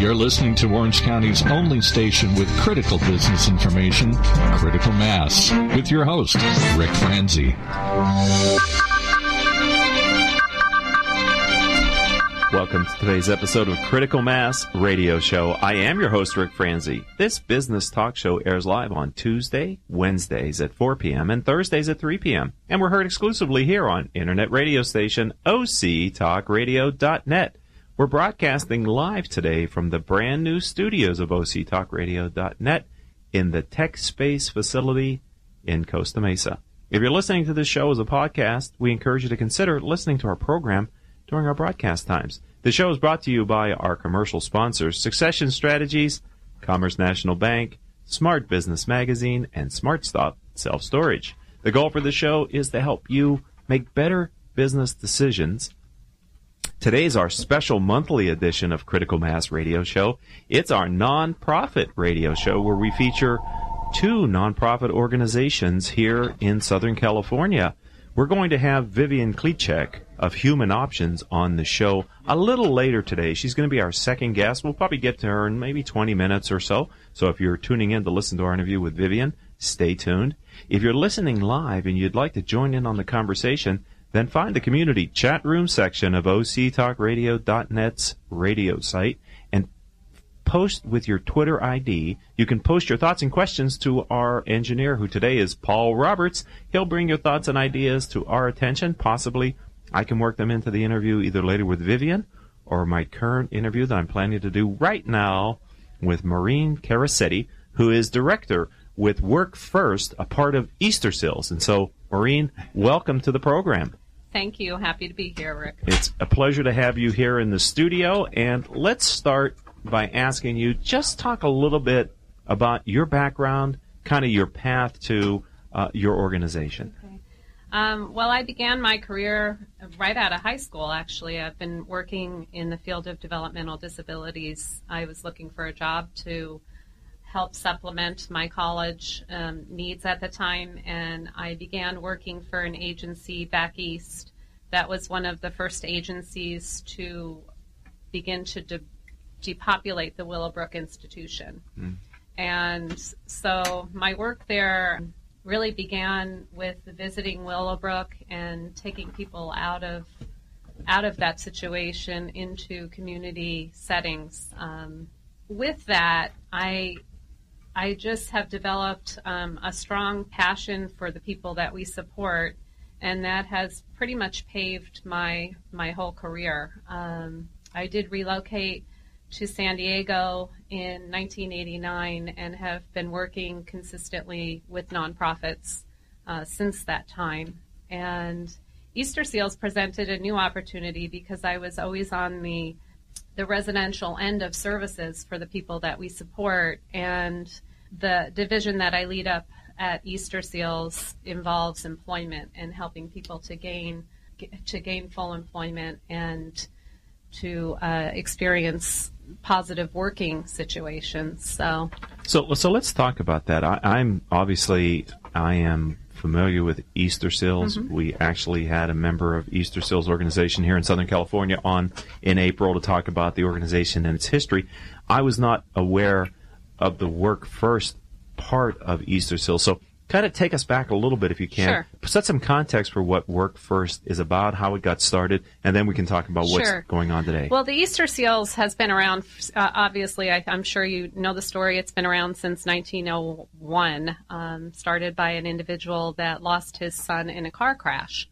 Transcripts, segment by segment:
You're listening to Orange County's only station with critical business information, Critical Mass, with your host, Rick Franzi. Welcome to today's episode of Critical Mass Radio Show. I am your host, Rick Franzi. This business talk show airs live on Tuesday, Wednesdays at 4 p.m., and Thursdays at 3 p.m. And we're heard exclusively here on internet radio station octalkradio.net. We're broadcasting live today from the brand new studios of octalkradio.net in the Tech Space facility in Costa Mesa. If you're listening to this show as a podcast, we encourage you to consider listening to our program during our broadcast times. The show is brought to you by our commercial sponsors, Succession Strategies, Commerce National Bank, Smart Business Magazine, and SmartStop Self Storage. The goal for the show is to help you make better business decisions. Today is our special monthly edition of Critical Mass Radio Show. It's our nonprofit radio show where we feature two nonprofit organizations here in Southern California. We're going to have Vivian Clecak of Human Options on the show a little later today. She's going to be our second guest. We'll probably get to her in maybe 20 minutes or so. So if you're tuning in to listen to our interview with Vivian, stay tuned. If you're listening live and you'd like to join in on the conversation, then find the community chat room section of octalkradio.net's radio site and post with your Twitter ID. You can post your thoughts and questions to our engineer, who today is Paul Roberts. He'll bring your thoughts and ideas to our attention. Possibly I can work them into the interview either later with Vivian or my current interview that I'm planning to do right now with Maureen Caracetti, who is director with Work First, a part of Easter Easterseals. And so, Maureen, welcome to the program. Thank you. Happy to be here, Rick. It's a pleasure to have you here in the studio. And let's start by asking you just talk a little bit about your background, kind of your path to uh, your organization. Okay. Um, well, I began my career right out of high school, actually. I've been working in the field of developmental disabilities. I was looking for a job to help supplement my college um, needs at the time, and I began working for an agency back east. That was one of the first agencies to begin to de- depopulate the Willowbrook institution. Mm. And so my work there really began with visiting Willowbrook and taking people out of out of that situation into community settings. Um, with that, I I just have developed um, a strong passion for the people that we support, and that has pretty much paved my my whole career. Um, I did relocate to San Diego in 1989 and have been working consistently with nonprofits uh, since that time. And Easter Seals presented a new opportunity because I was always on the the residential end of services for the people that we support, and the division that I lead up at Easter Seals involves employment and helping people to gain to gain full employment and to uh, experience positive working situations. So, so, so let's talk about that. I, am obviously I am familiar with Easterseals. Mm-hmm. We actually had a member of Easter Seals organization here in Southern California on in April to talk about the organization and its history. I was not aware of the work first part of Easterseals. So kind of take us back a little bit if you can. Sure. Set some context for what Work First is about, how it got started, and then we can talk about what's sure. going on today. Well, the Easterseals has been around, uh, obviously, I, am sure you know the story. It's been around since 1901, um, started by an individual that lost his son in a car crash.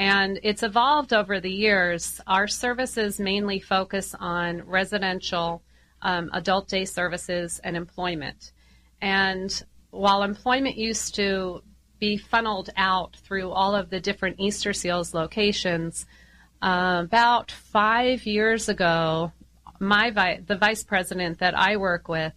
And it's evolved over the years. Our services mainly focus on residential um, adult day services and employment. And while employment used to be funneled out through all of the different Easterseals locations, uh, about five years ago, my vi- the vice president that I work with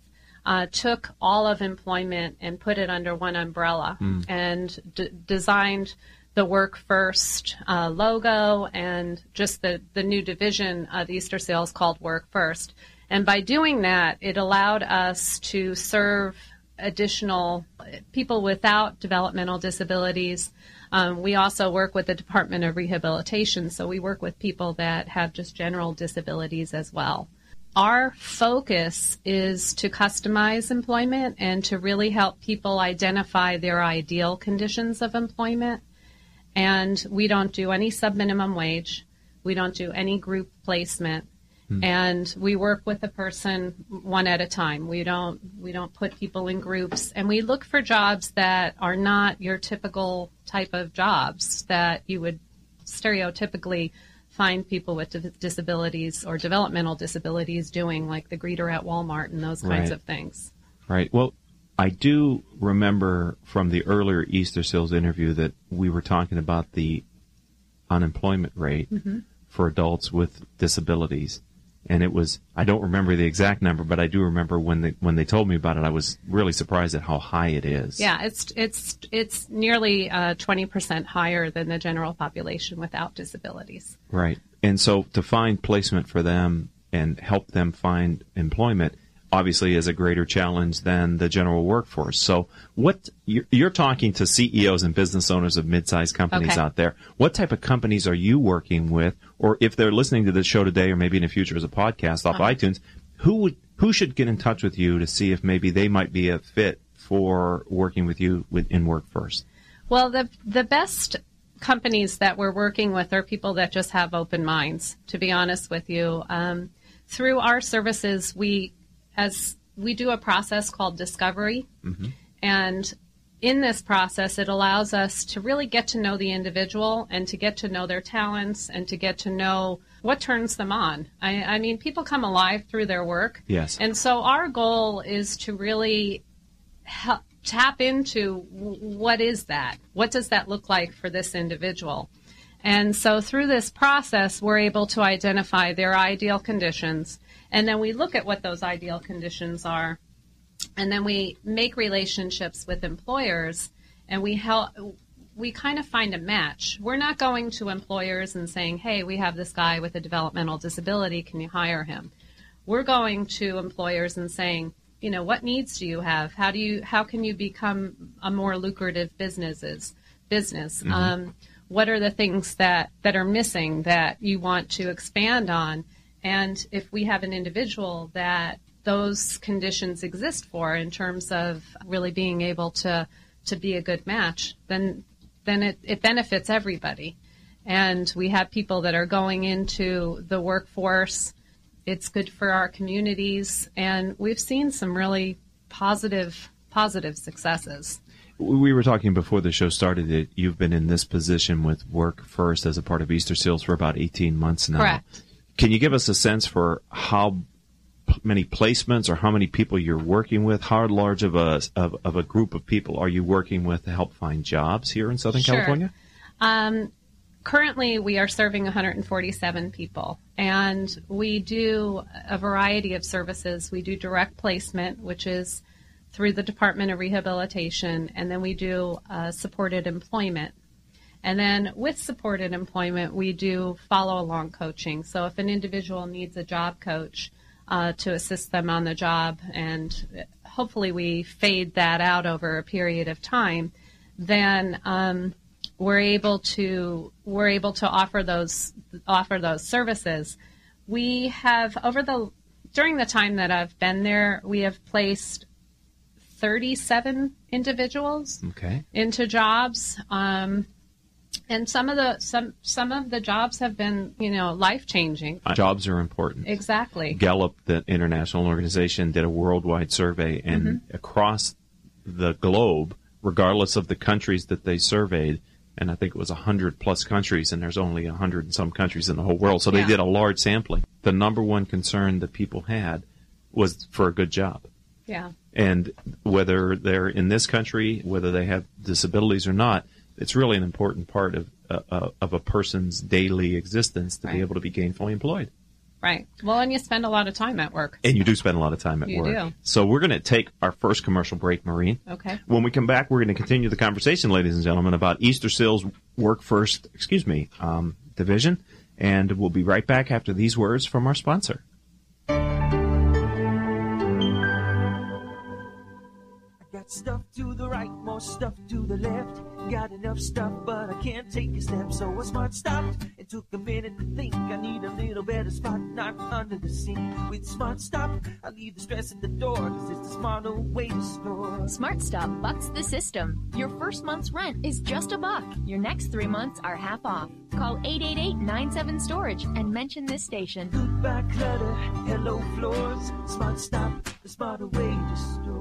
uh, took all of employment and put it under one umbrella mm. and d- designed the Work First uh, logo and just the, the new division of Easterseals called Work First. And by doing that, it allowed us to serve additional people without developmental disabilities. Um, we also work with the Department of Rehabilitation, so we work with people that have just general disabilities as well. our focus is to customize employment and to really help people identify their ideal conditions of employment. And we don't do any subminimum wage. We don't do any group placement. Hmm. And we work with a person one at a time. We don't we don't put people in groups and we look for jobs that are not your typical type of jobs that you would stereotypically find people with disabilities or developmental disabilities doing like the greeter at Walmart and those kinds Right. of things. Right. Well, I do remember from the earlier Easter Seals interview that we were talking about the unemployment rate mm-hmm. for adults with disabilities. And it was, I don't remember the exact number, but I do remember when they, when they told me about it, I was really surprised at how high it is. Yeah, it's it's it's nearly uh, twenty percent higher than the general population without disabilities. Right. And so to find placement for them and help them find employment obviously is a greater challenge than the general workforce. So what you're, you're talking to CEOs and business owners of mid-sized companies Okay. out there. What type of companies are you working with or if they're listening to this show today or maybe in the future as a podcast off Uh-huh. iTunes, who would who should get in touch with you to see if maybe they might be a fit for working with you with, in Work First? Well, the the best companies that we're working with are people that just have open minds. To be honest with you, um, through our services, we as we do a process called discovery, mm-hmm. and in this process, it allows us to really get to know the individual and to get to know their talents and to get to know what turns them on. I, I mean, people come alive through their work. Yes. And so our goal is to really help, tap into what is that? What does that look like for this individual? And so through this process, we're able to identify their ideal conditions. And then we look at what those ideal conditions are. And then we make relationships with employers and we help, we kind of find a match. We're not going to employers and saying, hey, we have this guy with a developmental disability. Can you hire him? We're going to employers and saying, you know, what needs do you have? How do you, how can you become a more lucrative businesses, business? Um, what are the things that, that are missing that you want to expand on? And if we have an individual that those conditions exist for in terms of really being able to, to be a good match, then, then it, it benefits everybody. And we have people that are going into the workforce. It's good for our communities. And we've seen some really positive, positive successes. We were talking before the show started that you've been in this position with Work First as a part of Easter Seals for about 18 months now. Correct. Can you give us a sense for how many placements or how many people you're working with? How large of a of, of a group of people are you working with to help find jobs here in Southern Sure. California? currently we are serving 147 people and we do a variety of services we do direct placement which is through the department of rehabilitation and then we do uh, supported employment and then with supported employment we do follow along coaching so if an individual needs a job coach uh, to assist them on the job and hopefully we fade that out over a period of time then um, we're able to we're able to offer those offer those services. We have over the during the time that I've been there, we have placed 37 individuals Okay. into jobs. Um, and some of the some some of the jobs have been you know life changing. Jobs are important. Exactly. Gallup, the international organization, did a worldwide survey, and Mm-hmm. across the globe, regardless of the countries that they surveyed, and I think it was a hundred plus countries, and there's only a hundred and some countries in the whole world, so they Yeah. did a large sampling. The number one concern that people had was for a good job. Yeah. And whether they're in this country, whether they have disabilities or not, it's really an important part of uh, uh, of a person's daily existence to Right. be able to be gainfully employed. Right. Well, and you spend a lot of time at work. And you do spend a lot of time at You work. do. So we're going to take our first commercial break, Maureen. Okay. When we come back, we're going to continue the conversation, ladies and gentlemen, about Easter Sales Work First, excuse me, um, division. And we'll be right back after these words from our sponsor. Stuff to the right, more stuff to the left. Got enough stuff, but I can't take a step. So I smart stopped and took a minute to think. I need a little better spot, not under the sink. With Smart Stop, I leave the stress at the door, cause it's the smarter way to store. Smart Stop bucks the system. Your first month's rent is just a buck. Your next three months are half off. Call 888-97-STORAGE and mention this station. Goodbye clutter, hello floors. Smart Stop, the smarter way to store.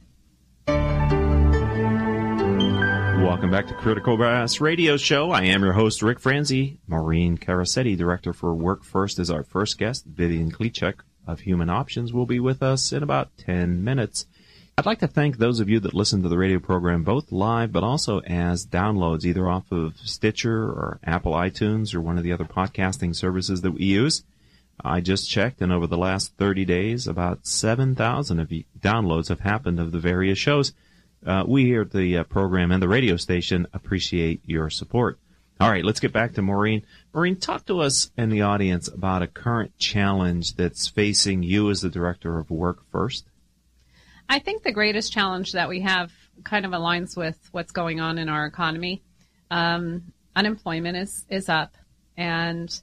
Welcome back to Critical Mass Radio Show. I am your host, Rick Franzi. Maureen Caracetti, Director for Work First, is our first guest. Vivian Clecak of Human Options will be with us in about 10 minutes. I'd like to thank those of you that listen to the radio program both live but also as downloads either off of Stitcher or Apple iTunes or one of the other podcasting services that we use. I just checked and over the last 30 days about 7,000 of downloads have happened of the various shows. Uh, we here at the uh, program and the radio station appreciate your support. All right, let's get back to Maureen. Maureen, talk to us and the audience about a current challenge that's facing you as the director of Work First. I think the greatest challenge that we have kind of aligns with what's going on in our economy. Um, unemployment is, is up, and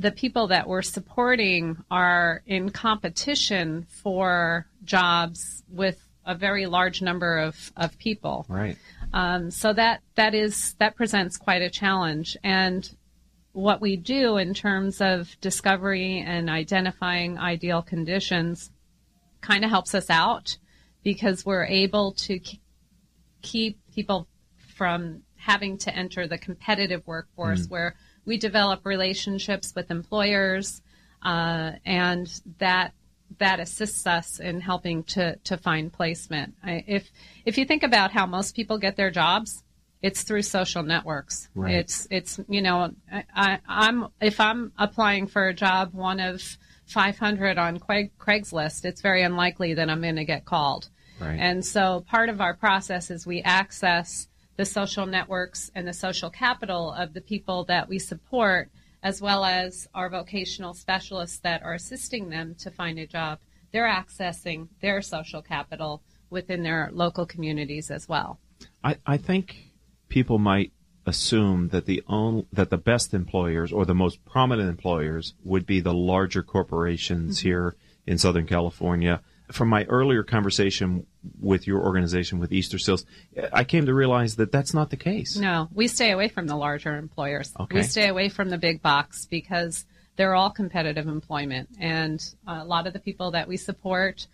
the people that we're supporting are in competition for jobs with a very large number of, of people. Right. Um, so that that is that presents quite a challenge. And what we do in terms of discovery and identifying ideal conditions kind of helps us out because we're able to keep people from having to enter the competitive workforce mm. where we develop relationships with employers uh, and that that assists us in helping to, to find placement. I, if if you think about how most people get their jobs, it's through social networks. Right. It's it's you know I, am if I'm applying for a job, one of 500 on Craig, Craigslist, it's very unlikely that I'm going to get called. Right. And so part of our process is we access the social networks and the social capital of the people that we support as well as our vocational specialists that are assisting them to find a job, they're accessing their social capital within their local communities as well. I, I think people might assume that the only, that the best employers or the most prominent employers would be the larger corporations mm-hmm. here in Southern California from my earlier conversation with your organization with Easterseals, I came to realize that that's not the case. No, we stay away from the larger employers. Okay. We stay away from the big box because they're all competitive employment, and a lot of the people that we support.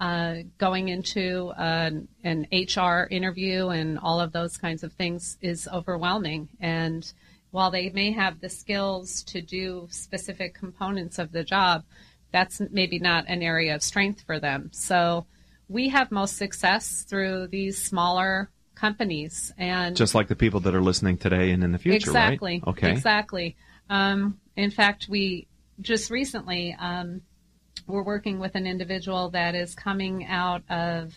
Uh, going into an, an HR interview and all of those kinds of things is overwhelming. And while they may have the skills to do specific components of the job, that's maybe not an area of strength for them. So we have most success through these smaller companies and just like the people that are listening today and in the future exactly. Right? okay. Exactly. Um, in fact we just recently um, we're working with an individual that is coming out of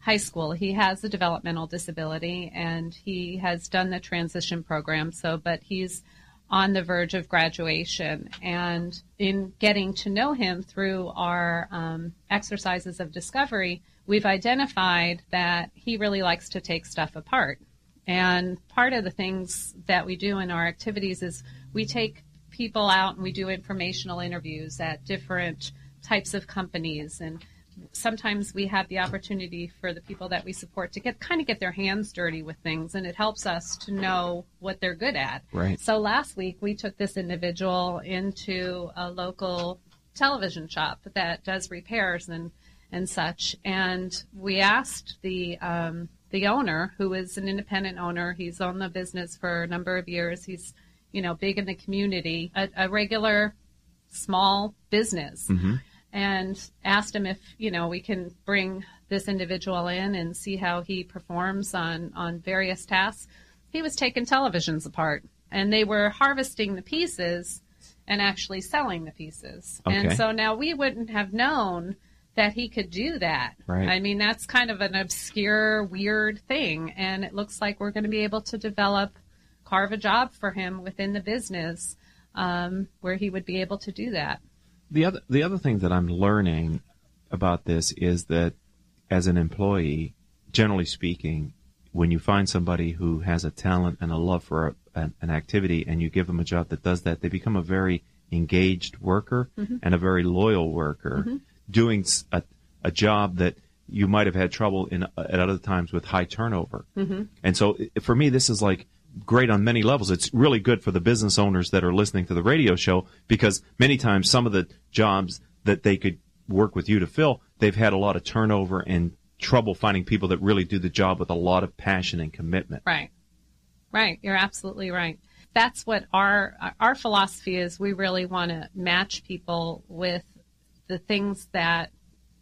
high school. He has a developmental disability and he has done the transition program. So but he's on the verge of graduation. And in getting to know him through our um, exercises of discovery, we've identified that he really likes to take stuff apart. And part of the things that we do in our activities is we take people out and we do informational interviews at different types of companies and sometimes we have the opportunity for the people that we support to get kind of get their hands dirty with things, and it helps us to know what they're good at. Right. So last week we took this individual into a local television shop that does repairs and and such, and we asked the um, the owner, who is an independent owner, he's owned the business for a number of years. He's you know big in the community, a, a regular small business and asked him if you know we can bring this individual in and see how he performs on on various tasks. He was taking televisions apart, and they were harvesting the pieces and actually selling the pieces. Okay. And so now we wouldn't have known that he could do that. Right. I mean, that's kind of an obscure, weird thing, and it looks like we're going to be able to develop, carve a job for him within the business um, where he would be able to do that. The other the other thing that I'm learning about this is that as an employee, generally speaking, when you find somebody who has a talent and a love for a, an, an activity and you give them a job that does that, they become a very engaged worker mm-hmm. and a very loyal worker, mm-hmm. doing a job that you might have had trouble in at other times with high turnover. Mm-hmm. And so for me, this is like great on many levels. It's really good for the business owners that are listening to the radio show because many times some of the jobs that they could work with you to fill, they've had a lot of turnover and trouble finding people that really do the job with a lot of passion and commitment. Right. Right. You're absolutely right. That's what our our philosophy is. We really want to match people with the things that,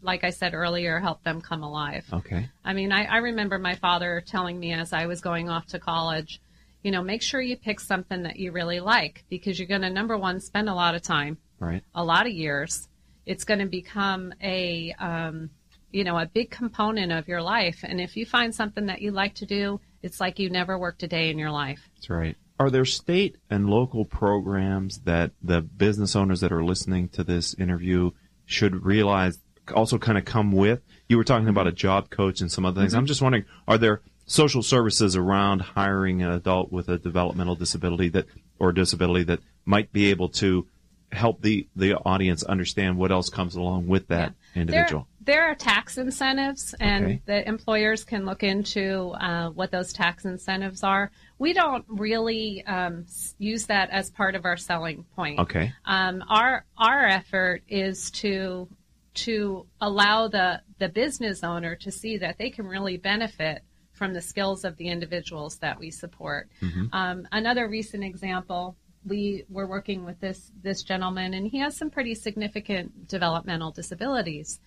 like I said earlier, help them come alive. Okay. I mean, I, I remember my father telling me as I was going off to college, you know, make sure you pick something that you really like because you're going to, number one, spend a lot of time, Right. a lot of years. It's going to become a, um, you know, a big component of your life. And if you find something that you like to do, it's like you never worked a day in your life. That's right. Are there state and local programs that the business owners that are listening to this interview should realize also kind of come with? You were talking about a job coach and some other things. I'm just wondering, are there social services around hiring an adult with a developmental disability that or disability that might be able to help the the audience understand what else comes along with that individual? There, there are tax incentives, and Okay. the employers can look into uh, what those tax incentives are. We don't really um, use that as part of our selling point. Okay. Um, our our effort is to to allow the the business owner to see that they can really benefit from the skills of the individuals that we support. Um, another recent example, we were working with this this gentleman, and he has some pretty significant developmental disabilities.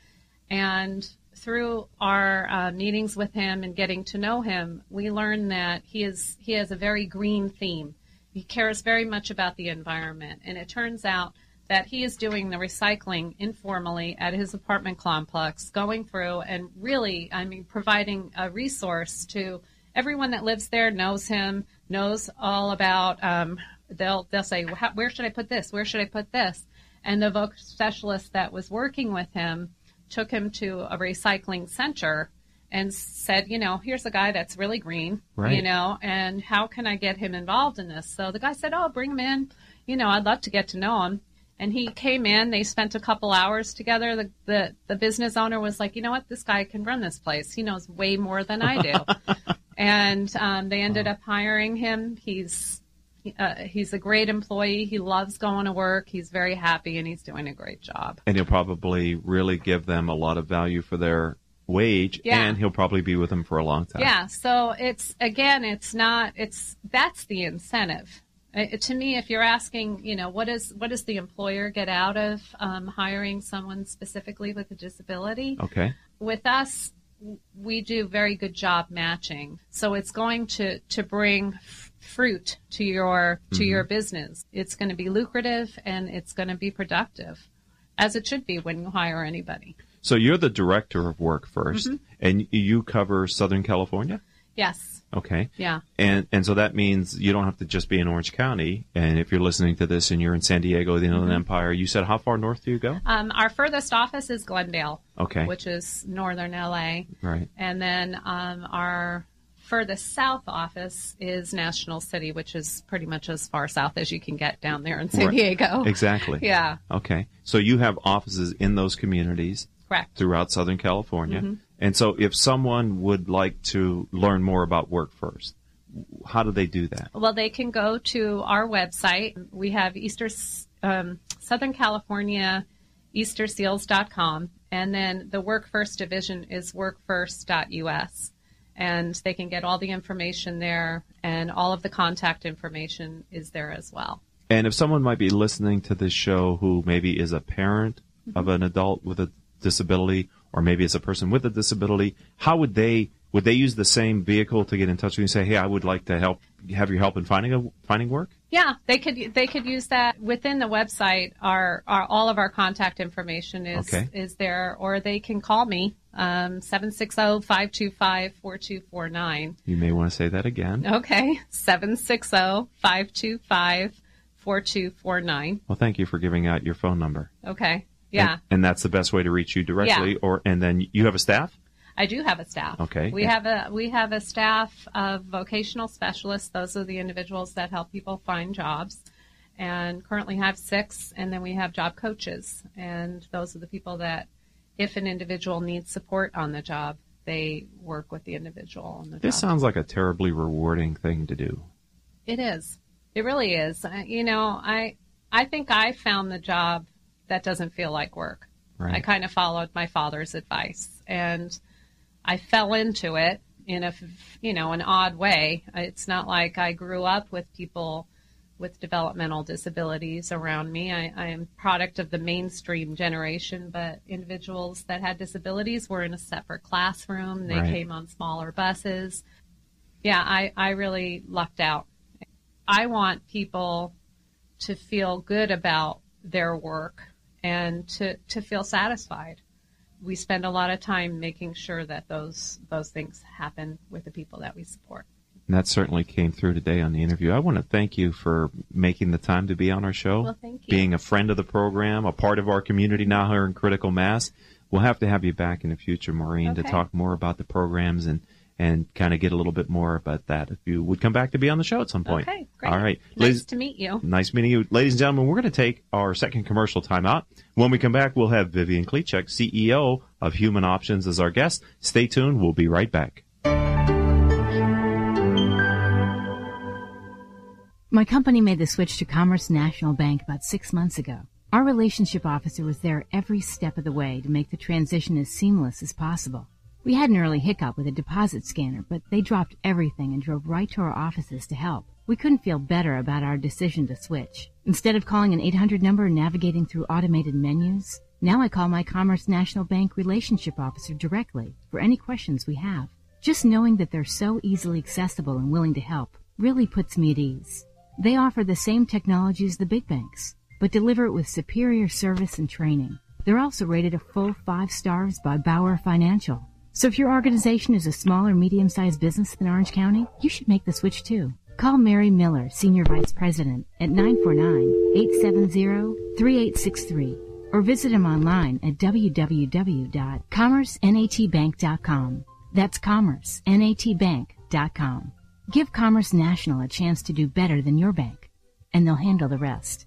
And through our uh, meetings with him and getting to know him, we learned that he is he has a very green theme. He cares very much about the environment, and it turns out that he is doing the recycling informally at his apartment complex, going through and really, I mean, providing a resource to everyone that lives there knows him, knows all about. Um, they'll they'll say, "Where should I put this? Where should I put this?" And the voc specialist that was working with him took him to a recycling center and said, you know, here's a guy that's really green, Right. you know, and how can I get him involved in this? So the guy said, oh, bring him in. You know, I'd love to get to know him. And he came in. They spent a couple hours together. The, the the business owner was like, you know what, this guy can run this place. He knows way more than I do. and um, they ended up hiring him. He's uh, he's a great employee. He loves going to work. He's very happy, and he's doing a great job. And he'll probably really give them a lot of value for their wage, Yeah. and he'll probably be with them for a long time. Yeah. So it's again, it's not. It's that's the incentive. Uh, to me, if you're asking, you know, what is what does the employer get out of um, hiring someone specifically with a disability? Okay. with us we do very good job matching so it's going to to bring f- fruit to your to your business it's going to be lucrative and it's going to be productive as it should be when you hire anybody So you're the director of work 1st Mm-hmm. and you cover Southern California. yes Okay. yeah And and so that means you don't have to just be in Orange County. And if you're listening to this and you're in San Diego, the Inland Mm-hmm. Empire, you said how far north do you go? um, our furthest office is glendale Okay. which is northern la Right. and then um, our furthest south office is national city which is pretty much as far south as you can get down there in san Right. diego Exactly. yeah Okay. So you have offices in those communities. Correct. throughout Southern California. Mm-hmm. And so if someone would like to learn more about Work First, how do they do that? Well, they can go to our website. We have Easter, um, Southern California, easterseals.com. And then the Work First division is workfirst.us. And they can get all the information there, and all of the contact information is there as well. And if someone might be listening to this show who maybe is a parent of an adult with a disability, or maybe is a person with a disability, how would they would they use the same vehicle to get in touch with you and say, "Hey, I would like to help have your help in finding a finding work"? Yeah, they could they could use that within the website. Our, our all of our contact information is Okay. is there, or they can call me um, 760-525-4249. You may want to say that again. Okay, oh, 760-525-4249. Well, thank you for giving out your phone number. Okay, yeah, And, and that's the best way to reach you directly. Yeah. Or and then you have a staff. I do have a staff. Okay. we have a we have a staff of vocational specialists. Those are the individuals that help people find jobs. And currently have six, and then we have job coaches, and those are the people that, if an individual needs support on the job, they work with the individual on the This job. sounds like a terribly rewarding thing to do. It is. It really is. I, you know, I I think I found the job that doesn't feel like work. Right. I kind of followed my father's advice, and I fell into it in a, you know an odd way. It's not like I grew up with people with developmental disabilities around me. I, I am product of the mainstream generation, but individuals that had disabilities were in a separate classroom. They Right. came on smaller buses. Yeah, I, I really lucked out. I want people to feel good about their work and to, to feel satisfied. We spend a lot of time making sure that those those things happen with the people that we support. And that certainly came through today on the interview. I want to thank you for making the time to be on our show. Well, thank you. Being a friend of the program, a part of our community now here in Critical Mass. We'll have to have you back in the future, Maureen, to talk more about the programs and, and kind of get a little bit more about that if you would come back to be on the show at some point. Okay, great. All right. Nice Ladies, to meet you. Nice meeting you. Ladies and gentlemen, we're going to take our second commercial timeout. When we come back, we'll have Vivian Clecak, CEO of Human Options, as our guest. Stay tuned. We'll be right back. My company made the switch to Commerce National Bank about six months ago. Our relationship officer was there every step of the way to make the transition as seamless as possible. We had an early hiccup with a deposit scanner, but they dropped everything and drove right to our offices to help. We couldn't feel better about our decision to switch. Instead of calling an 800 number and navigating through automated menus, now I call my Commerce National Bank relationship officer directly for any questions we have. Just knowing that they're so easily accessible and willing to help really puts me at ease. They offer the same technology as the big banks, but deliver it with superior service and training. They're also rated a full five stars by Bauer Financial. So if your organization is a small or medium-sized business in Orange County, you should make the switch too. Call Mary Miller, Senior Vice President, at 949-870-3863 or visit him online at www.commercenatbank.com. That's commercenatbank.com. Give Commerce National a chance to do better than your bank, and they'll handle the rest.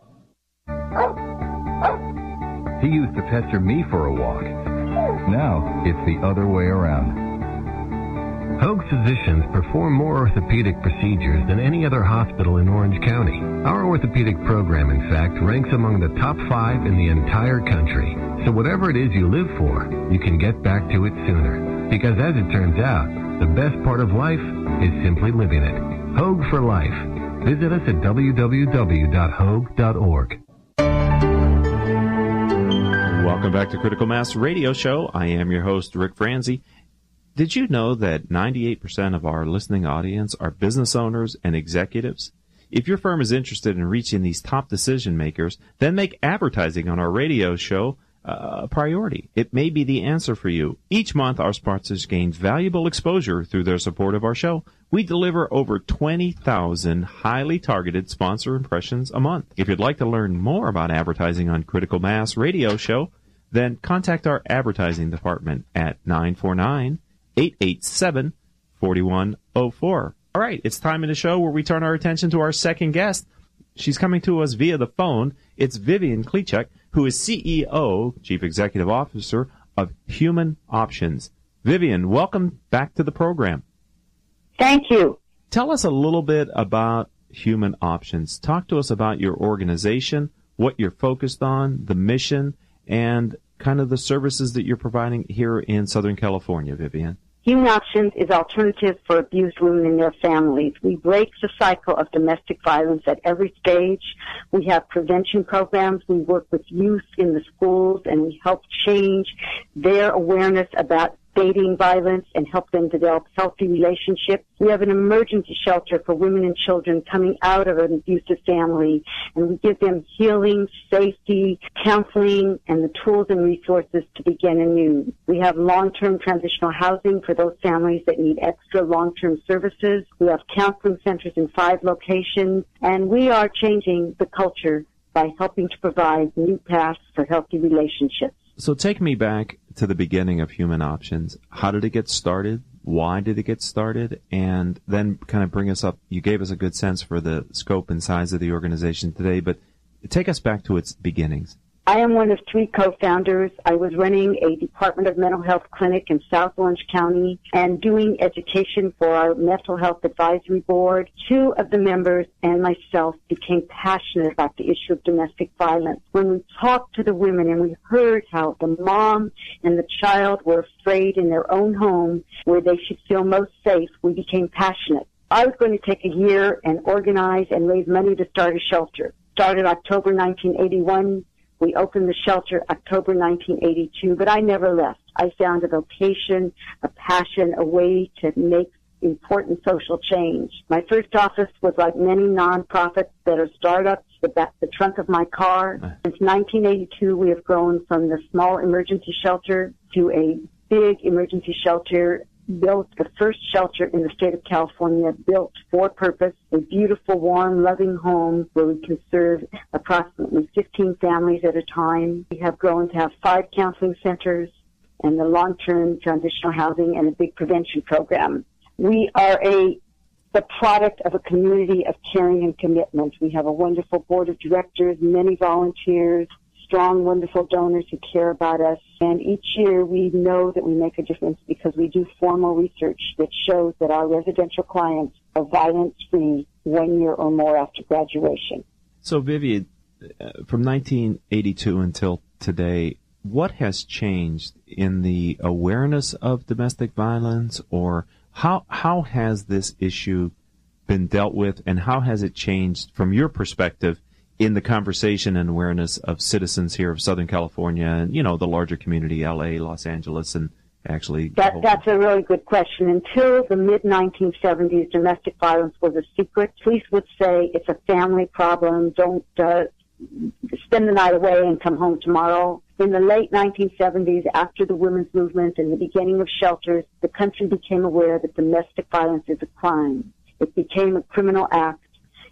He used to pester me for a walk. Now it's the other way around. Hoag Physicians perform more orthopedic procedures than any other hospital in Orange County. Our orthopedic program, in fact, ranks among the top five in the entire country. So whatever it is you live for, you can get back to it sooner. Because as it turns out, the best part of life is simply living it. Hoag for Life. Visit us at www.hoag.org. Welcome back to Critical Mass Radio Show. I am your host, Rick Franzi. Did you know that 98% of our listening audience are business owners and executives? If your firm is interested in reaching these top decision makers, then make advertising on our radio show uh, a priority. It may be the answer for you. Each month, our sponsors gain valuable exposure through their support of our show. We deliver over 20,000 highly targeted sponsor impressions a month. If you'd like to learn more about advertising on Critical Mass Radio Show, then contact our advertising department at 949 887 4104. All right, it's time in the show where we turn our attention to our second guest. She's coming to us via the phone. It's Vivian Clecak, who is CEO, Chief Executive Officer of Human Options. Vivian, welcome back to the program. Thank you. Tell us a little bit about Human Options. Talk to us about your organization, what you're focused on, the mission, and kind of the services that you're providing here in Southern California, Vivian. Human Options is alternative for abused women and their families. We break the cycle of domestic violence at every stage. We have prevention programs. We work with youth in the schools and we help change their awareness about dating violence and help them develop healthy relationships. We have an emergency shelter for women and children coming out of an abusive family and we give them healing, safety, counseling, and the tools and resources to begin anew. We have long-term transitional housing for those families that need extra long-term services. We have counseling centers in five locations and we are changing the culture by helping to provide new paths for healthy relationships. So take me back to the beginning of Human Options. How did it get started? Why did it get started? And then kind of bring us up. You gave us a good sense for the scope and size of the organization today, but take us back to its beginnings. I am one of three co-founders. I was running a Department of Mental Health clinic in South Orange County and doing education for our Mental Health Advisory Board. Two of the members and myself became passionate about the issue of domestic violence. When we talked to the women and we heard how the mom and the child were afraid in their own home where they should feel most safe, we became passionate. I was going to take a year and organize and raise money to start a shelter. Started October 1981 we opened the shelter October 1982, but I never left. I found a vocation, a passion, a way to make important social change. My first office was like many nonprofits that are startups, the, back, the trunk of my car. Since 1982, we have grown from the small emergency shelter to a big emergency shelter built the first shelter in the state of California, built for purpose, a beautiful, warm, loving home where we can serve approximately 15 families at a time. We have grown to have five counseling centers and the long-term transitional housing and a big prevention program. We are a the product of a community of caring and commitment. We have a wonderful board of directors, many volunteers, strong, wonderful donors who care about us. And each year we know that we make a difference because we do formal research that shows that our residential clients are violence free one year or more after graduation. So, Vivian, uh, from 1982 until today, what has changed in the awareness of domestic violence or how, how has this issue been dealt with and how has it changed from your perspective in the conversation and awareness of citizens here of Southern California and, you know, the larger community, LA, Los Angeles, and actually. That, that's a really good question. Until the mid 1970s, domestic violence was a secret. Police would say it's a family problem. Don't uh, spend the night away and come home tomorrow. In the late 1970s, after the women's movement and the beginning of shelters, the country became aware that domestic violence is a crime. It became a criminal act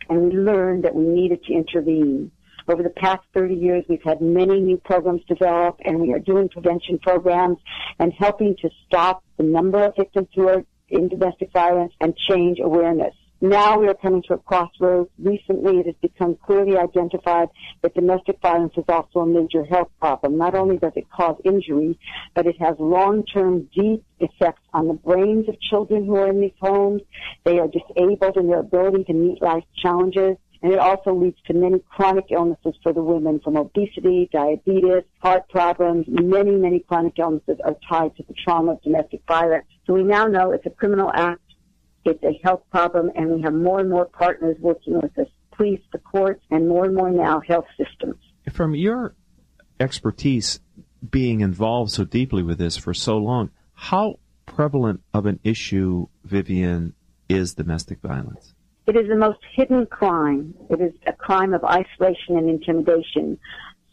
and we learned that we needed to intervene. Over the past 30 years, we've had many new programs develop, and we are doing prevention programs and helping to stop the number of victims who are in domestic violence and change awareness. Now we are coming to a crossroads. Recently, it has become clearly identified that domestic violence is also a major health problem. Not only does it cause injury, but it has long-term deep effects on the brains of children who are in these homes. They are disabled in their ability to meet life challenges. And it also leads to many chronic illnesses for the women from obesity, diabetes, heart problems. Many, many chronic illnesses are tied to the trauma of domestic violence. So we now know it's a criminal act it's a health problem, and we have more and more partners working with us, police, the courts, and more and more now health systems. From your expertise being involved so deeply with this for so long, how prevalent of an issue, Vivian, is domestic violence? It is the most hidden crime. It is a crime of isolation and intimidation.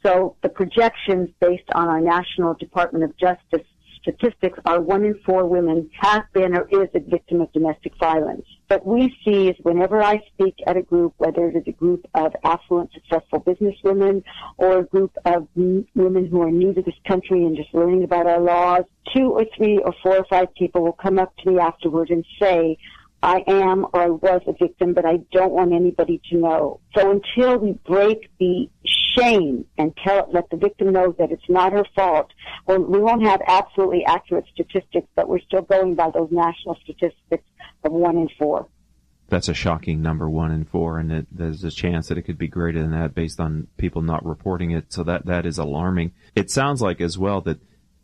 So the projections based on our National Department of Justice statistics are one in four women has been or is a victim of domestic violence. What we see is whenever I speak at a group, whether it is a group of affluent, successful businesswomen or a group of women who are new to this country and just learning about our laws, two or three or four or five people will come up to me afterward and say, I am or I was a victim, but I don't want anybody to know. So until we break the shame and tell, let the victim know that it's not her fault, well, we won't have absolutely accurate statistics, but we're still going by those national statistics of one in four. That's a shocking number, one in four, and it, there's a chance that it could be greater than that based on people not reporting it. So that that is alarming. It sounds like as well that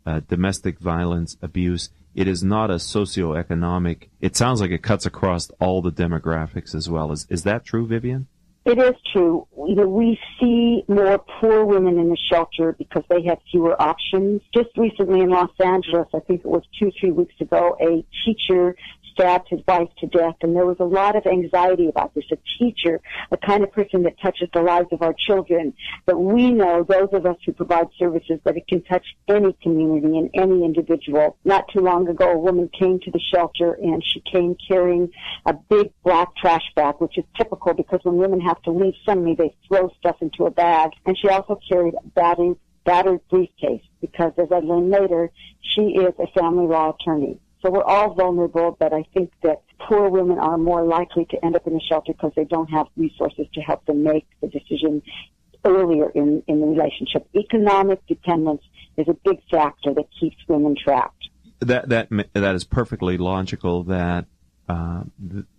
uh, domestic violence, abuse, it is not a socioeconomic. It sounds like it cuts across all the demographics as well. Is is that true, Vivian? It is true. You know, we see more poor women in the shelter because they have fewer options. Just recently in Los Angeles, I think it was two, three weeks ago, a teacher stabbed his wife to death, and there was a lot of anxiety about this. A teacher, a kind of person that touches the lives of our children, but we know, those of us who provide services, that it can touch any community and any individual. Not too long ago, a woman came to the shelter, and she came carrying a big black trash bag, which is typical because when women have to leave suddenly, they throw stuff into a bag, and she also carried a battered, battered briefcase because, as I learned later, she is a family law attorney. So we're all vulnerable, but I think that poor women are more likely to end up in a shelter because they don't have resources to help them make the decision earlier in, in the relationship. Economic dependence is a big factor that keeps women trapped. That that that is perfectly logical. That uh,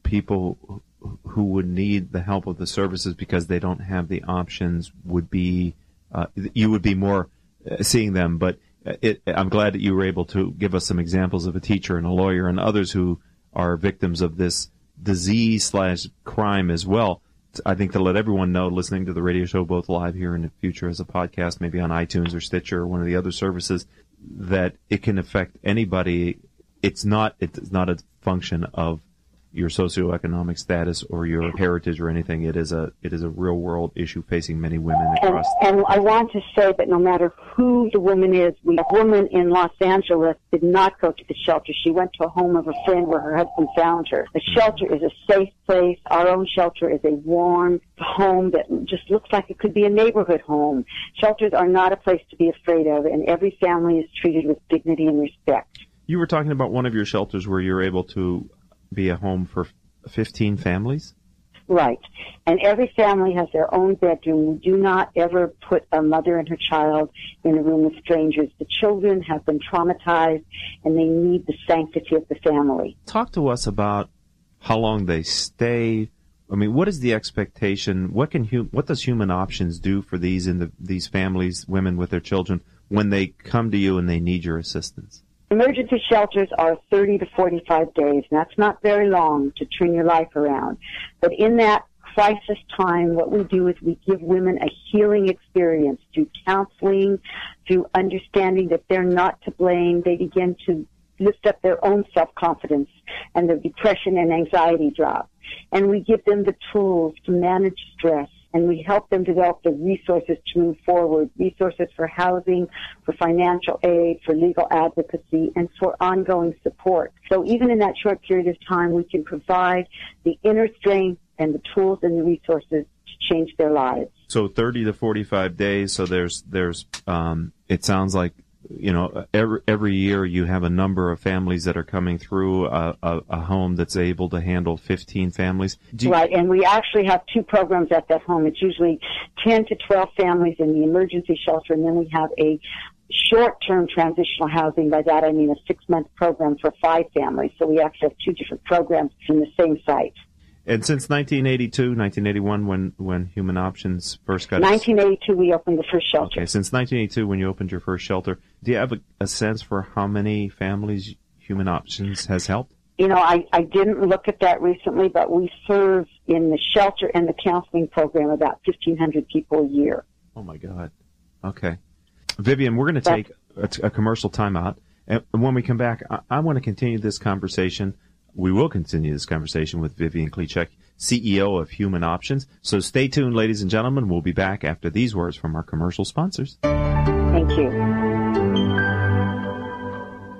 people who would need the help of the services because they don't have the options would be uh, you would be more uh, seeing them, but it, I'm glad that you were able to give us some examples of a teacher and a lawyer and others who are victims of this disease slash crime as well. I think to let everyone know, listening to the radio show both live here in the future as a podcast, maybe on iTunes or Stitcher or one of the other services, that it can affect anybody. It's not it's not a function of your socioeconomic status or your heritage or anything. It is a it is a real world issue facing many women across. And, and I want to say that no matter who the woman is, we, a woman in Los Angeles did not go to the shelter. She went to a home of a friend where her husband found her. The mm-hmm. shelter is a safe place. Our own shelter is a warm home that just looks like it could be a neighborhood home. Shelters are not a place to be afraid of, and every family is treated with dignity and respect. You were talking about one of your shelters where you're able to be a home for 15 families? Right. And every family has their own bedroom. We do not ever put a mother and her child in a room with strangers. The children have been traumatized and they need the sanctity of the family. Talk to us about how long they stay. I mean, what is the expectation? What can what does Human Options do for these in the, these families, women with their children, when they come to you and they need your assistance? Emergency shelters are 30 to 45 days. And that's not very long to turn your life around. But in that crisis time, what we do is we give women a healing experience through counseling, through understanding that they're not to blame. They begin to lift up their own self-confidence and their depression and anxiety drop. And we give them the tools to manage stress, and we help them develop the resources to move forward, resources for housing, for financial aid, for legal advocacy, and for ongoing support. So even in that short period of time, we can provide the inner strength and the tools and the resources to change their lives. So 30 to 45 days. So there's, there's, um, it sounds like you know, every, every year you have a number of families that are coming through a, a, a home that's able to handle 15 families. You- right, and we actually have two programs at that home. It's usually 10 to 12 families in the emergency shelter, and then we have a short-term transitional housing. By that I mean a six-month program for five families. So we actually have two different programs in the same site. And since 1982, 1981, when when Human Options first got 1982, we opened the first shelter. Okay, since 1982, when you opened your first shelter, do you have a, a sense for how many families Human Options has helped? You know, I, I didn't look at that recently, but we serve in the shelter and the counseling program about 1,500 people a year. Oh my God. Okay. Vivian, we're going to take a, a commercial timeout. And when we come back, I, I want to continue this conversation we will continue this conversation with Vivian Clecak, CEO of Human Options. So stay tuned, ladies and gentlemen. We'll be back after these words from our commercial sponsors. Thank you.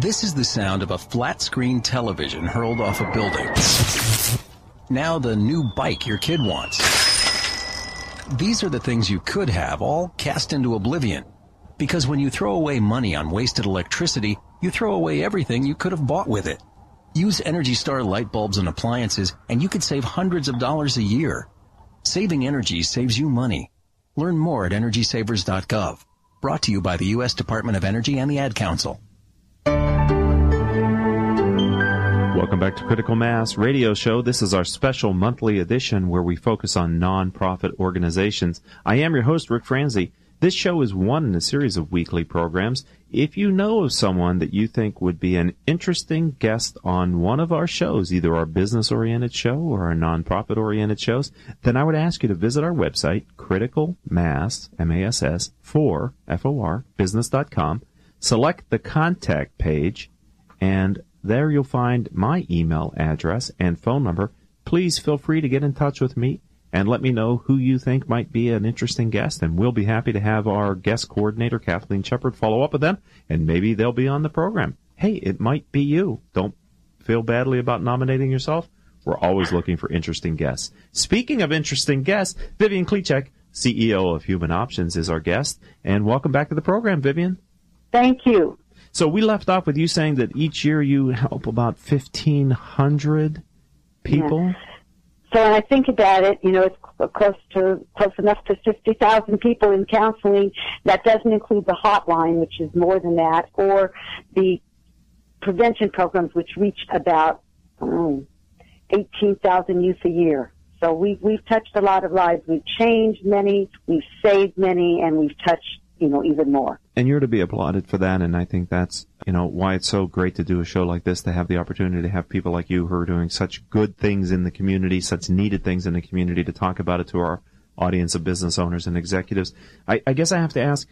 This is the sound of a flat screen television hurled off a building. Now the new bike your kid wants. These are the things you could have all cast into oblivion. Because when you throw away money on wasted electricity, you throw away everything you could have bought with it. Use Energy Star light bulbs and appliances and you could save hundreds of dollars a year. Saving energy saves you money. Learn more at EnergySavers.gov. Brought to you by the U.S. Department of Energy and the Ad Council. Welcome back to Critical Mass Radio Show. This is our special monthly edition where we focus on nonprofit organizations. I am your host, Rick Franzi. This show is one in a series of weekly programs. If you know of someone that you think would be an interesting guest on one of our shows, either our business oriented show or our nonprofit oriented shows, then I would ask you to visit our website, Critical Mass, M-A-S-S, for, F-O-R, business.com, select the contact page, and there you'll find my email address and phone number. Please feel free to get in touch with me and let me know who you think might be an interesting guest, and we'll be happy to have our guest coordinator, Kathleen Shepard, follow up with them, and maybe they'll be on the program. Hey, it might be you. Don't feel badly about nominating yourself. We're always looking for interesting guests. Speaking of interesting guests, Vivian Clecak, CEO of Human Options, is our guest, and welcome back to the program, Vivian. Thank you. So we left off with you saying that each year you help about 1,500 people. So when I think about it, you know, it's close to close enough to fifty thousand people in counseling. That doesn't include the hotline, which is more than that, or the prevention programs, which reach about um, eighteen thousand youth a year. So we we've touched a lot of lives. We've changed many, we've saved many, and we've touched you know even more. And you're to be applauded for that. And I think that's you know why it's so great to do a show like this to have the opportunity to have people like you who are doing such good things in the community, such needed things in the community to talk about it to our audience of business owners and executives. I, I guess I have to ask,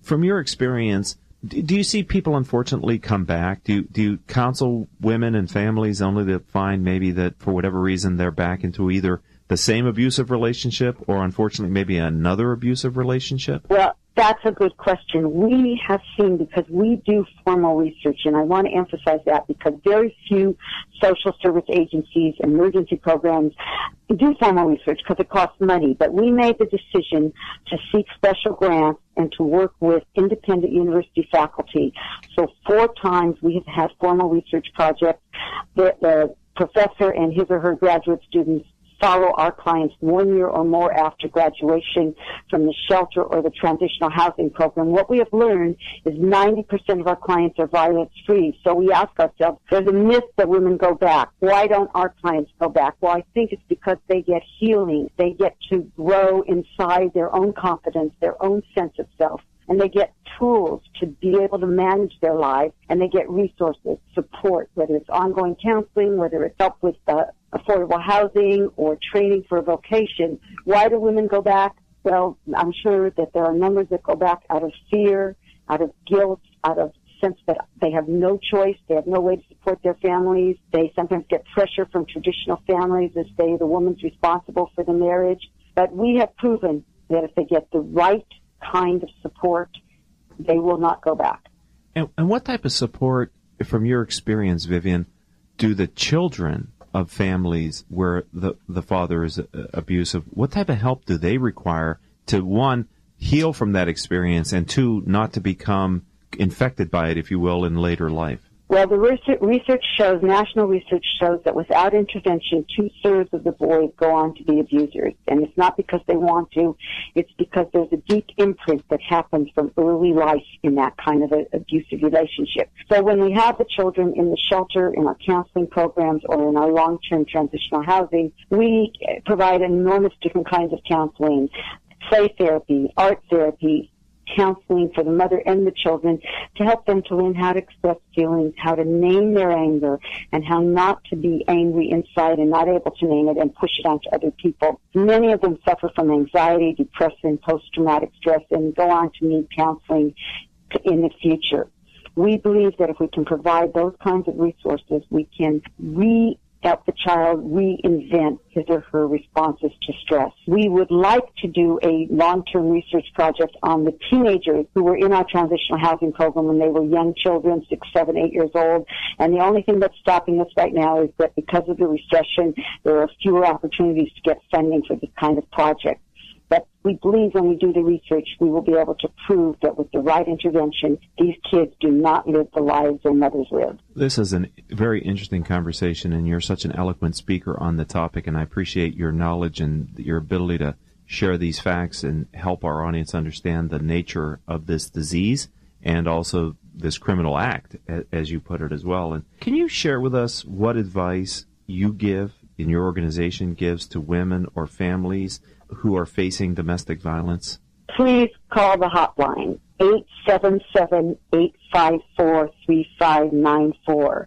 from your experience. Do you see people unfortunately come back? Do you, do you counsel women and families only to find maybe that for whatever reason they're back into either the same abusive relationship or unfortunately maybe another abusive relationship? Well, that's a good question. We have seen because we do formal research, and I want to emphasize that because very few social service agencies, emergency programs do formal research because it costs money. But we made the decision to seek special grants and to work with independent university faculty. So four times we have had formal research projects. that the professor and his or her graduate students follow our clients one year or more after graduation from the shelter or the transitional housing program. What we have learned is 90% of our clients are violence free. So we ask ourselves, there's a myth that women go back. Why don't our clients go back? Well, I think it's because they get healing. They get to grow inside their own confidence, their own sense of self and they get tools to be able to manage their lives and they get resources, support, whether it's ongoing counseling, whether it's help with uh, affordable housing or training for a vocation. Why do women go back? Well, I'm sure that there are numbers that go back out of fear, out of guilt, out of sense that they have no choice, they have no way to support their families. They sometimes get pressure from traditional families as they the woman's responsible for the marriage. But we have proven that if they get the right kind of support, they will not go back. And, and what type of support, from your experience, Vivian, do the children of families where the the father is uh, abusive, what type of help do they require to one heal from that experience and two not to become infected by it, if you will, in later life? Well, the research shows, national research shows that without intervention, two thirds of the boys go on to be abusers. And it's not because they want to, it's because there's a deep imprint that happens from early life in that kind of an abusive relationship. So when we have the children in the shelter, in our counseling programs, or in our long-term transitional housing, we provide enormous different kinds of counseling play therapy, art therapy, counseling for the mother and the children to help them to learn how to express feelings, how to name their anger, and how not to be angry inside and not able to name it and push it onto other people. Many of them suffer from anxiety, depression, post-traumatic stress, and go on to need counseling in the future. We believe that if we can provide those kinds of resources, we can re help the child reinvent his or her responses to stress. We would like to do a long-term research project on the teenagers who were in our transitional housing program when they were young children, six, seven, eight years old. And the only thing that's stopping us right now is that because of the recession, there are fewer opportunities to get funding for this kind of project. But we believe when we do the research, we will be able to prove that with the right intervention, these kids do not live the lives their mothers lived. This is a very interesting conversation, and you're such an eloquent speaker on the topic, and I appreciate your knowledge and your ability to share these facts and help our audience understand the nature of this disease and also this criminal act, as you put it as well. And can you share with us what advice you give in your organization gives to women or families who are facing domestic violence? Please call the hotline, 877-854-3594.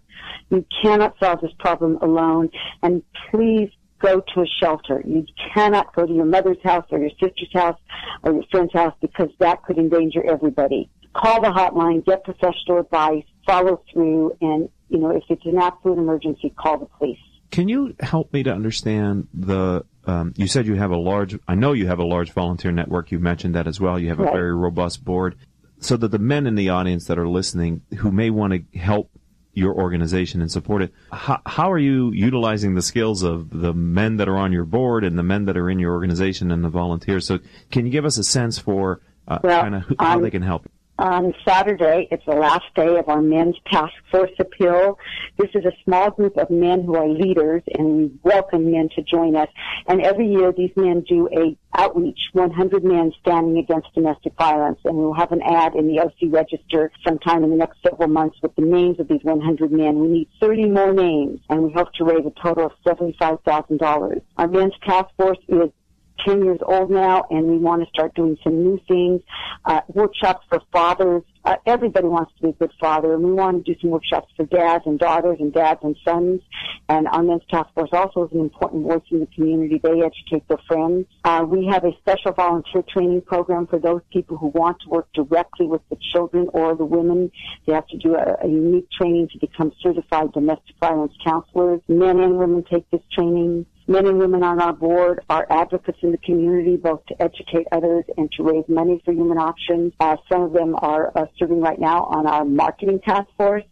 You cannot solve this problem alone, and please go to a shelter. You cannot go to your mother's house or your sister's house or your friend's house because that could endanger everybody. Call the hotline, get professional advice, follow through, and, you know, if it's an absolute emergency, call the police. Can you help me to understand the? Um, you said you have a large. I know you have a large volunteer network. You've mentioned that as well. You have a very robust board, so that the men in the audience that are listening who may want to help your organization and support it. How, how, are you utilizing the skills of the men that are on your board and the men that are in your organization and the volunteers? So, can you give us a sense for uh, well, kind of how um, they can help? On Saturday. It's the last day of our men's task force appeal. This is a small group of men who are leaders and we welcome men to join us. And every year these men do a outreach, 100 men standing against domestic violence. And we'll have an ad in the OC Register sometime in the next several months with the names of these 100 men. We need 30 more names and we hope to raise a total of $75,000. Our men's task force is 10 years old now and we want to start doing some new things, uh, workshops for fathers. Uh, everybody wants to be a good father and we want to do some workshops for dads and daughters and dads and sons. And our men's task force also is an important voice in the community. They educate their friends. Uh, we have a special volunteer training program for those people who want to work directly with the children or the women. They have to do a, a unique training to become certified domestic violence counselors. Men and women take this training. Men and women on our board are advocates in the community, both to educate others and to raise money for human options. Uh, some of them are uh, serving right now on our marketing task force.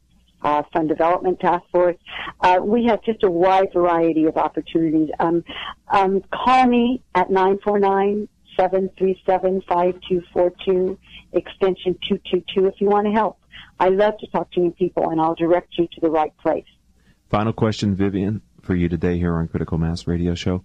Uh, fund development task force. Uh, we have just a wide variety of opportunities. Um, um, call me at 949 737 5242, extension 222 if you want to help. I love to talk to new people and I'll direct you to the right place. Final question, Vivian for you today here on Critical Mass Radio Show.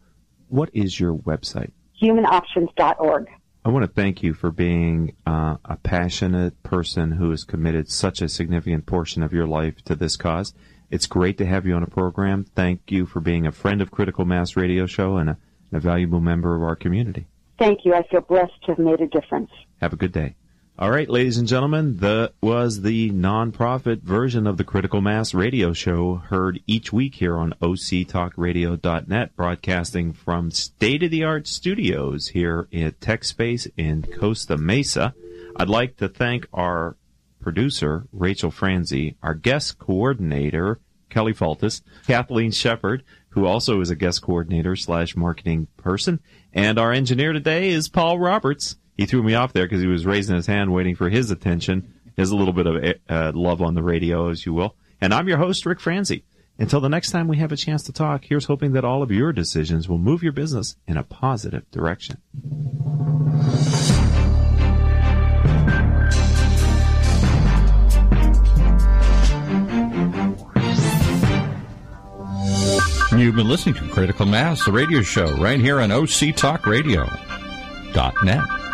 What is your website? Humanoptions.org. I want to thank you for being uh, a passionate person who has committed such a significant portion of your life to this cause. It's great to have you on a program. Thank you for being a friend of Critical Mass Radio Show and a, and a valuable member of our community. Thank you. I feel blessed to have made a difference. Have a good day. All right, ladies and gentlemen, that was the nonprofit version of the Critical Mass radio show heard each week here on octalkradio.net, broadcasting from state of the art studios here at TechSpace in Costa Mesa. I'd like to thank our producer, Rachel Franzi, our guest coordinator, Kelly Faltis, Kathleen Shepard, who also is a guest coordinator slash marketing person, and our engineer today is Paul Roberts he threw me off there because he was raising his hand, waiting for his attention. There's a little bit of uh, love on the radio, as you will. And I'm your host, Rick Franzi. Until the next time we have a chance to talk, here's hoping that all of your decisions will move your business in a positive direction. You've been listening to Critical Mass, the radio show, right here on OCTalkRadio.net.